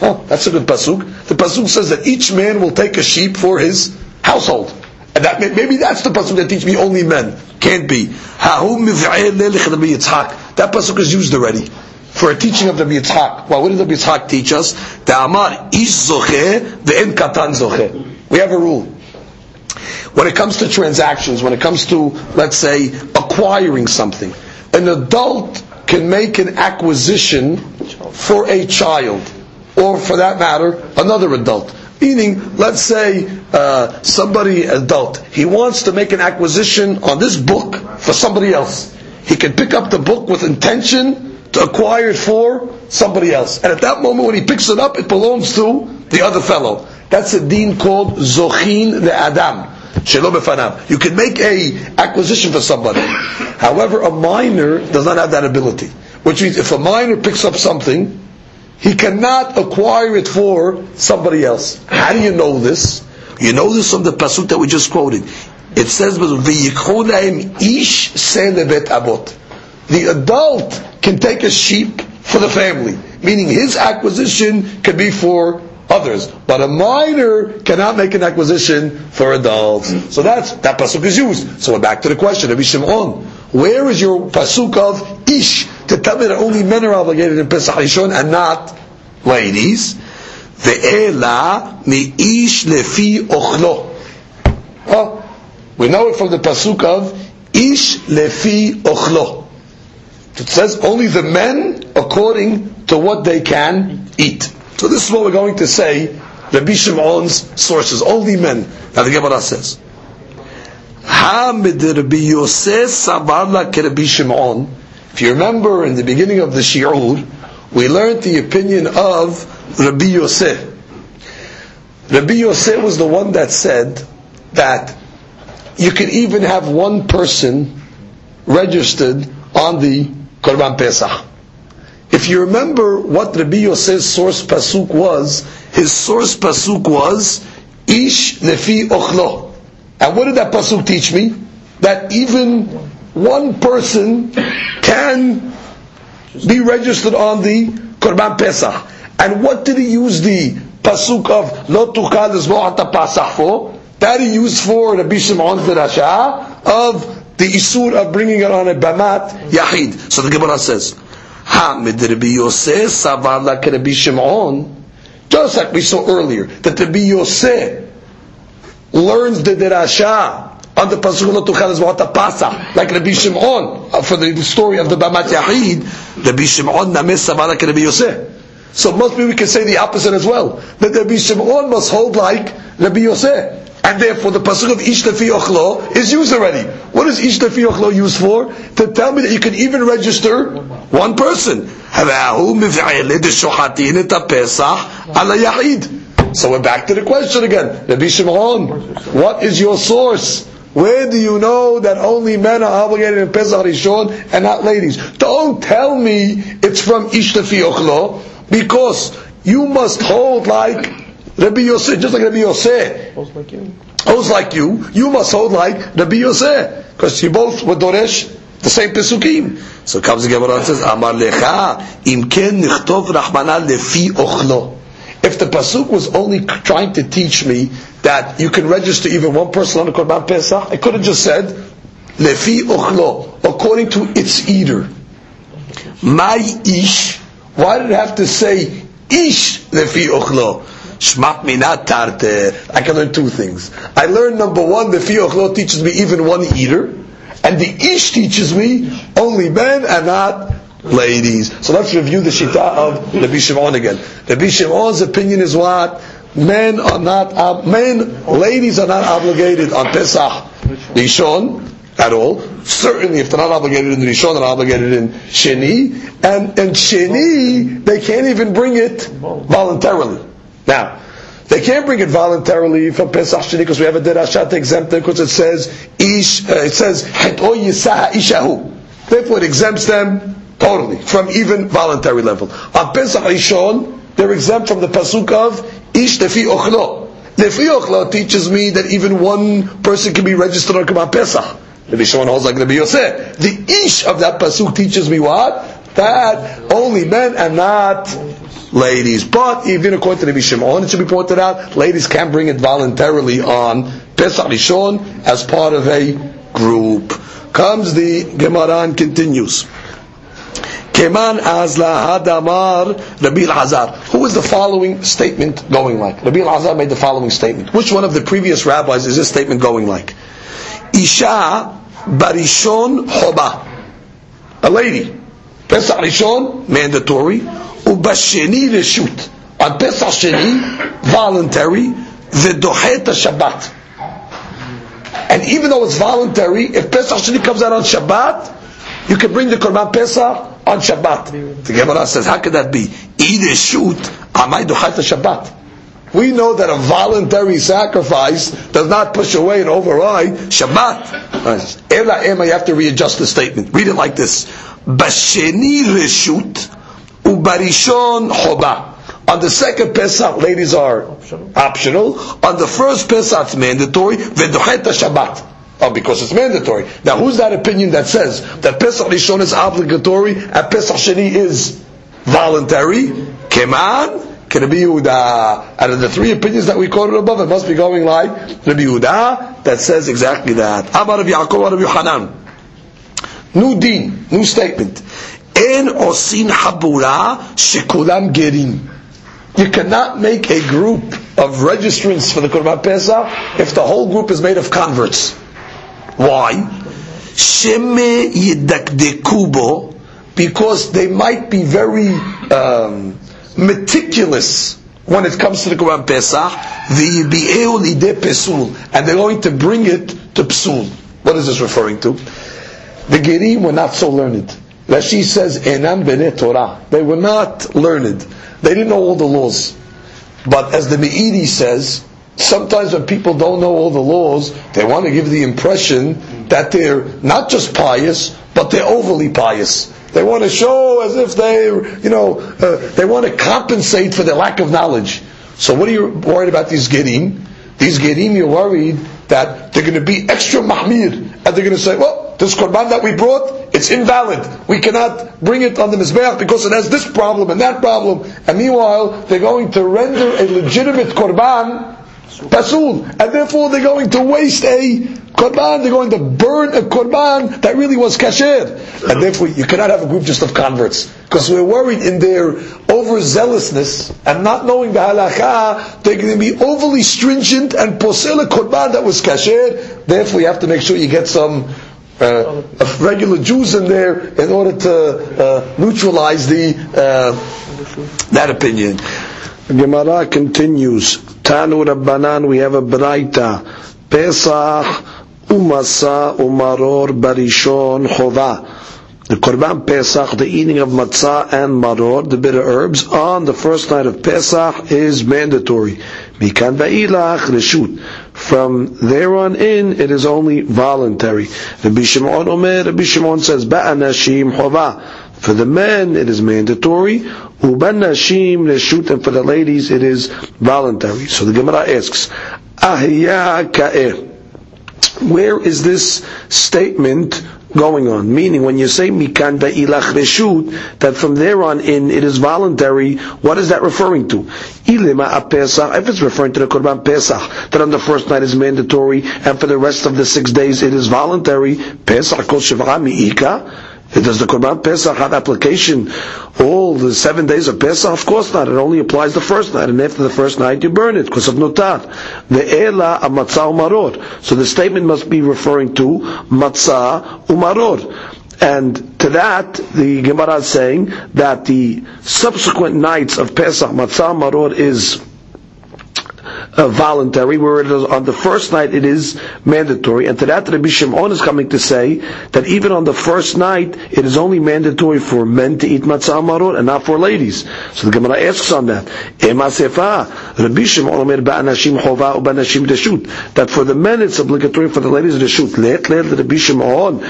Oh, that's a good pasuk. The pasuk says that each man will take a sheep for his household. And that maybe that's the pasuk that teach me only men. Can't be. That pasuk is used already for a teaching of the Yitzhak. Well, what did the Yitzhak teach us? The Amar zoche. We have a rule. When it comes to transactions, when it comes to, let's say, acquiring something, an adult can make an acquisition for a child, or for that matter, another adult. Meaning, let's say uh, somebody adult, he wants to make an acquisition on this book for somebody else. He can pick up the book with intention to acquire it for somebody else. And at that moment when he picks it up, it belongs to the other fellow. That's a deen called zochin the adam. You can make a acquisition for somebody. However, a minor does not have that ability. Which means if a minor picks up something, he cannot acquire it for somebody else. How do you know this? You know this from the pasuk that we just quoted. It says, ish abot." The adult can take a sheep for the family, meaning his acquisition can be for others. But a minor cannot make an acquisition for adults. So that's, that pasuk is used. So we're back to the question, Rabbi Shimon, where is your pasuk of ish to tell me that only men are obligated in Pesach Rishon and not ladies? Ve'ela mi ish lefi ochlo. Oh, we know it from the pasuk of ish lefi ochlo. It says only the men according to what they can eat. So this is what we're going to say, Rabbi Shimon's sources, only men. Now the Gemara says, if you remember in the beginning of the Shi'ur, we learned the opinion of Rabbi Yosef. Rabbi Yosef was the one that said that you could even have one person registered on the Korban Pesach. If you remember what Rabbi Yosef's source pasuk was, his source pasuk was Ish lefi ochlo. And what did that pasuk teach me? That even one person can be registered on the Korban Pesach. And what did he use the pasuk of Lo tuchal lizmo'ata Pesach for? That he used for Rabbi Shimon's Rasha of the isur of bringing it on a bamat yahid. So the Gemara says, Hamid Rabbi Yosef savar like Shimon, just like we saw earlier, that Rabbi Yosef learns the derasha on the pasuk lo tuchal ezvot pasa, like Rabbi Shimon uh, for the story of the Bamat Yahid. Rabbi Shimon names savar like Rabbi Yosef. So must be we can say the opposite as well. That Rabbi Shimon must hold like Rabbi Yosef. And therefore the pasuk of Ish Lefi Ochlo is used already. What is Ish Lefi Ochlo used for? To tell me that you can even register one person. So we're back to the question again. Rabbi Shimon, what is your source? Where do you know that only men are obligated in Pesach Rishon and not ladies? Don't tell me it's from Ish Lefi Ochlo, because you must hold like Rabbi Yosef, just like Rabbi Yosef. Holds like you. Holds like you. You must hold like Rabbi Yosef. Because you both were Doresh, the same Pesukim. So comes the Gemara and says, Amar lecha, im ken nichtov rachmana lefi ochlo. If the Pasuk was only trying to teach me that you can register even one person on the Korban Pesach, I could have just said, lefi ochlo, according to its eater. My ish, why did it have to say ish lefi ochlo? Shmak minat tarte. I can learn two things. I learn number one, the fiyochlo teaches me even one eater, and the ish teaches me only men and not ladies. So let's review the shita of Rabbi Shimon again. Rabbi Shimon's opinion is what? Men are not, men, ladies are not obligated on Pesach Rishon, at all. Certainly, if they're not obligated in Rishon, they're obligated in Sheni. And in Sheni, they can't even bring it voluntarily. Now, they can't bring it voluntarily for Pesach Sheni because we have a derashat exempted because it says ish. Uh, it says ishahu. Therefore, it exempts them totally from even voluntary level. On Pesach Rishon, they're exempt from the pasuk of ish lefi ochlo. Lefi ochlo teaches me that even one person can be registered on Korban Pesach. Maybe someone holds like Rabbi Yosef. The ish of that pasuk teaches me what? That only men and not ladies. But even according to Rabbi Shimon, it should be pointed out, ladies can bring it voluntarily on Pesach Rishon as part of a group. Comes the Gemara and continues. Keman Azla Hadamar Rabbi Elazar. Who is the following statement going like? Rabbi Elazar made the following statement. Which one of the previous rabbis is this statement going like? Isha barishon hoba. A lady. Pesach Rishon, mandatory. Ubasheni reshut. On Pesach Sheni, voluntary. V'dohet Shabbat. And even though it's voluntary, if Pesach Sheni comes out on Shabbat, you can bring the Korban Pesach on Shabbat. The Gemara says, how could that be? A shoot, amai dohat Shabbat. We know that a voluntary sacrifice does not push away and override Shabbat. Ela ema, you have to readjust the statement. Read it like this. Basheni reshut ubarishon choba. On the second Pesach, ladies are optional. optional. On the first Pesach, it's mandatory. V'docheta Shabbat. Oh, because it's mandatory. Now, who's that opinion that says that Pesach Rishon is obligatory and Pesach Sheni is voluntary? Keman, Rabbi Yehuda. Out of the three opinions that we quoted above, it must be going like Rabbi Yehuda that says exactly that. Amar Rabbi Yaakov, Rabbi Hanan. New deen, new statement. En osin habura shekulam gerim. You cannot make a group of registrants for the Korban Pesach if the whole group is made of converts. Why? Sheme yidakdekubo, because they might be very um, meticulous when it comes to the Korban Pesach, v'yibi'eu lidei pesul, and they're going to bring it to psul. What is this referring to? The Gerim were not so learned. Rashi says, Enam bene Torah. They were not learned. They didn't know all the laws. But as the Meiri says, sometimes when people don't know all the laws, they want to give the impression that they're not just pious, but they're overly pious. They want to show as if they, you know, uh, they want to compensate for their lack of knowledge. So what are you worried about these gerim? These gerim, you're worried that they're going to be extra mahmir, and they're going to say, well, this korban that we brought, it's invalid. We cannot bring it on the mizbeach because it has this problem and that problem. And meanwhile, they're going to render a legitimate korban pasul, and therefore they're going to waste a korban. They're going to burn a korban that really was kasher, and therefore you cannot have a group just of converts because we're worried in their overzealousness and not knowing the halacha, they're going to be overly stringent and posel a korban that was kasher. Therefore, you have to make sure you get some. Uh, regular Jews in there in order to uh, neutralize the uh, that opinion. Gemara continues. Tanu Rabbanan, we have a Braita. Pesach umasa umaror barishon chova. The Korban Pesach, the eating of matzah and maror, the bitter herbs, on the first night of Pesach is mandatory. Mikan va'ilach reshut. From there on in, it is only voluntary. Rabbi Shimon Omer, Rabbi Shimon says, Ba'anashim chova. For the men, it is mandatory. Uban nashim reshut, and for the ladies, it is voluntary. So the Gemara asks, Ahya. Where is this statement going on? Meaning, when you say mikan ilach reshut, that from there on in it is voluntary. What is that referring to? Ilima. If it's referring to the korban pesach, that on the first night is mandatory, and for the rest of the six days it is voluntary. Pesach kol shivra miika. Does the Korban Pesach have application all the seven days of Pesach? Of course not. It only applies the first night, and after the first night you burn it because of notar. The ela matzah umaror. So the statement must be referring to matzah umaror. And to that, the Gemara is saying that the subsequent nights of Pesach, matzah maror is uh, voluntary, where it is on the first night it is mandatory. And to that, Rabbi Shimon is coming to say that even on the first night, it is only mandatory for men to eat matzah maror and not for ladies. So the Gemara asks on that. Rabbi Shimon. That for the men it's obligatory, for the ladies reshut. Let let Rabbi Shimon.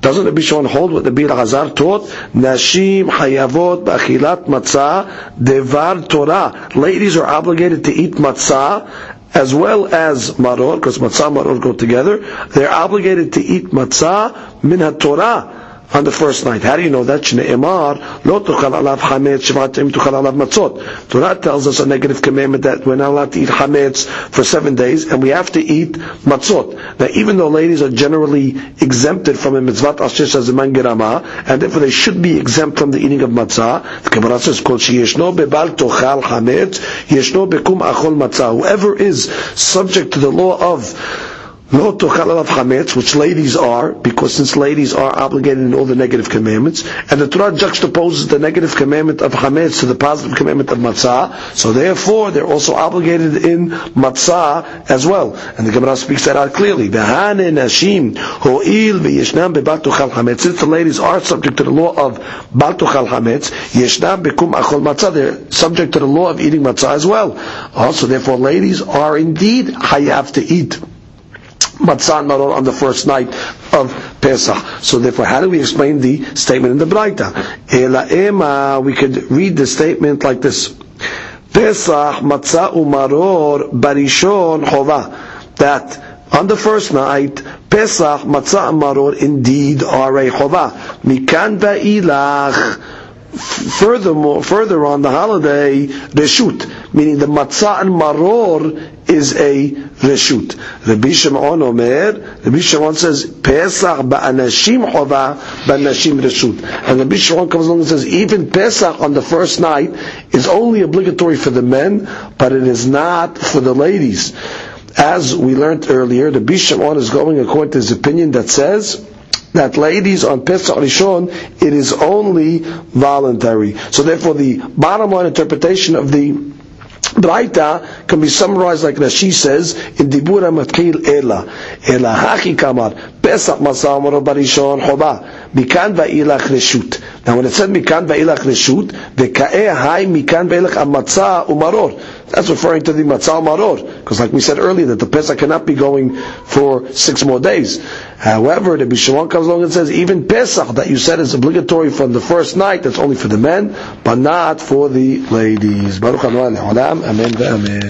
Doesn't Rabbi Shimon hold what the Bir Hazar taught? Nashim hayavot b'achilat matzah devar Torah. Ladies are obligated to eat matzah as well as maror, because matzah and maror go together. They're obligated to eat matzah min Torah on the first night. How do you know that? Shne'emar, lo tuchal alav chametz, shvatim tuchal alav matzot. Torah tells us a negative commandment that we're not allowed to eat chametz for seven days, and we have to eat matzot. Now, even though ladies are generally exempted from a mitzvah ashish as a mangirama, and therefore they should be exempt from the eating of matzah, the Gemara says, kol sheyeshno bebal tochal chametz, yeshno bekum achol matzah. Whoever is subject to the law of no tochal chametz, which ladies are, because since ladies are obligated in all the negative commandments, and the Torah juxtaposes the negative commandment of chametz to the positive commandment of matzah, so therefore they're also obligated in matzah as well. And the Gemara speaks that out clearly. V'hane nashim ho'il v'yeshnam bebat tochal chametz. Since the ladies are subject to the law of bal tochal chametz, yeshnam bekum achol matzah. They're subject to the law of eating matzah as well. Also, therefore, ladies are indeed hayav to eat matzah maror on the first night of Pesach. So therefore, how do we explain the statement in the Braita? Ela ema, we could read the statement like this. Pesach matzah umaror barishon chova. That on the first night, Pesach matzah maror indeed are a chova. Mikan ba'ilach furthermore, further on the holiday, reshut, meaning the matzah and maror is a reshut. Rabbi Shimon Omer, Rabbi Shimon says, Pesach ba'anashim chova, ba'anashim reshut. And Rabbi Shimon comes along and says, even Pesach on the first night is only obligatory for the men, but it is not for the ladies. As we learned earlier, the Shimon is going according to his opinion that says, that ladies on Pesach Rishon, it is only voluntary. So therefore the bottom line interpretation of the Braita can be summarized like Rashi says in Dibura Matkil Ela. Ela Haki Kamar Pesach Masam Barishon Choba Mikan Va'ilach Reshut. Now when it said Mikan Va'ilach Reshut, the Ka'eh Hai Mikan Va'ilach Amatza Umaror. That's referring to the Matzah Maror. Because like we said earlier, that the Pesach cannot be going for six more days. However, the Bishwan comes along and says, even Pesach that you said is obligatory from the first night, that's only for the men, but not for the ladies. Baruch Amen. Amen.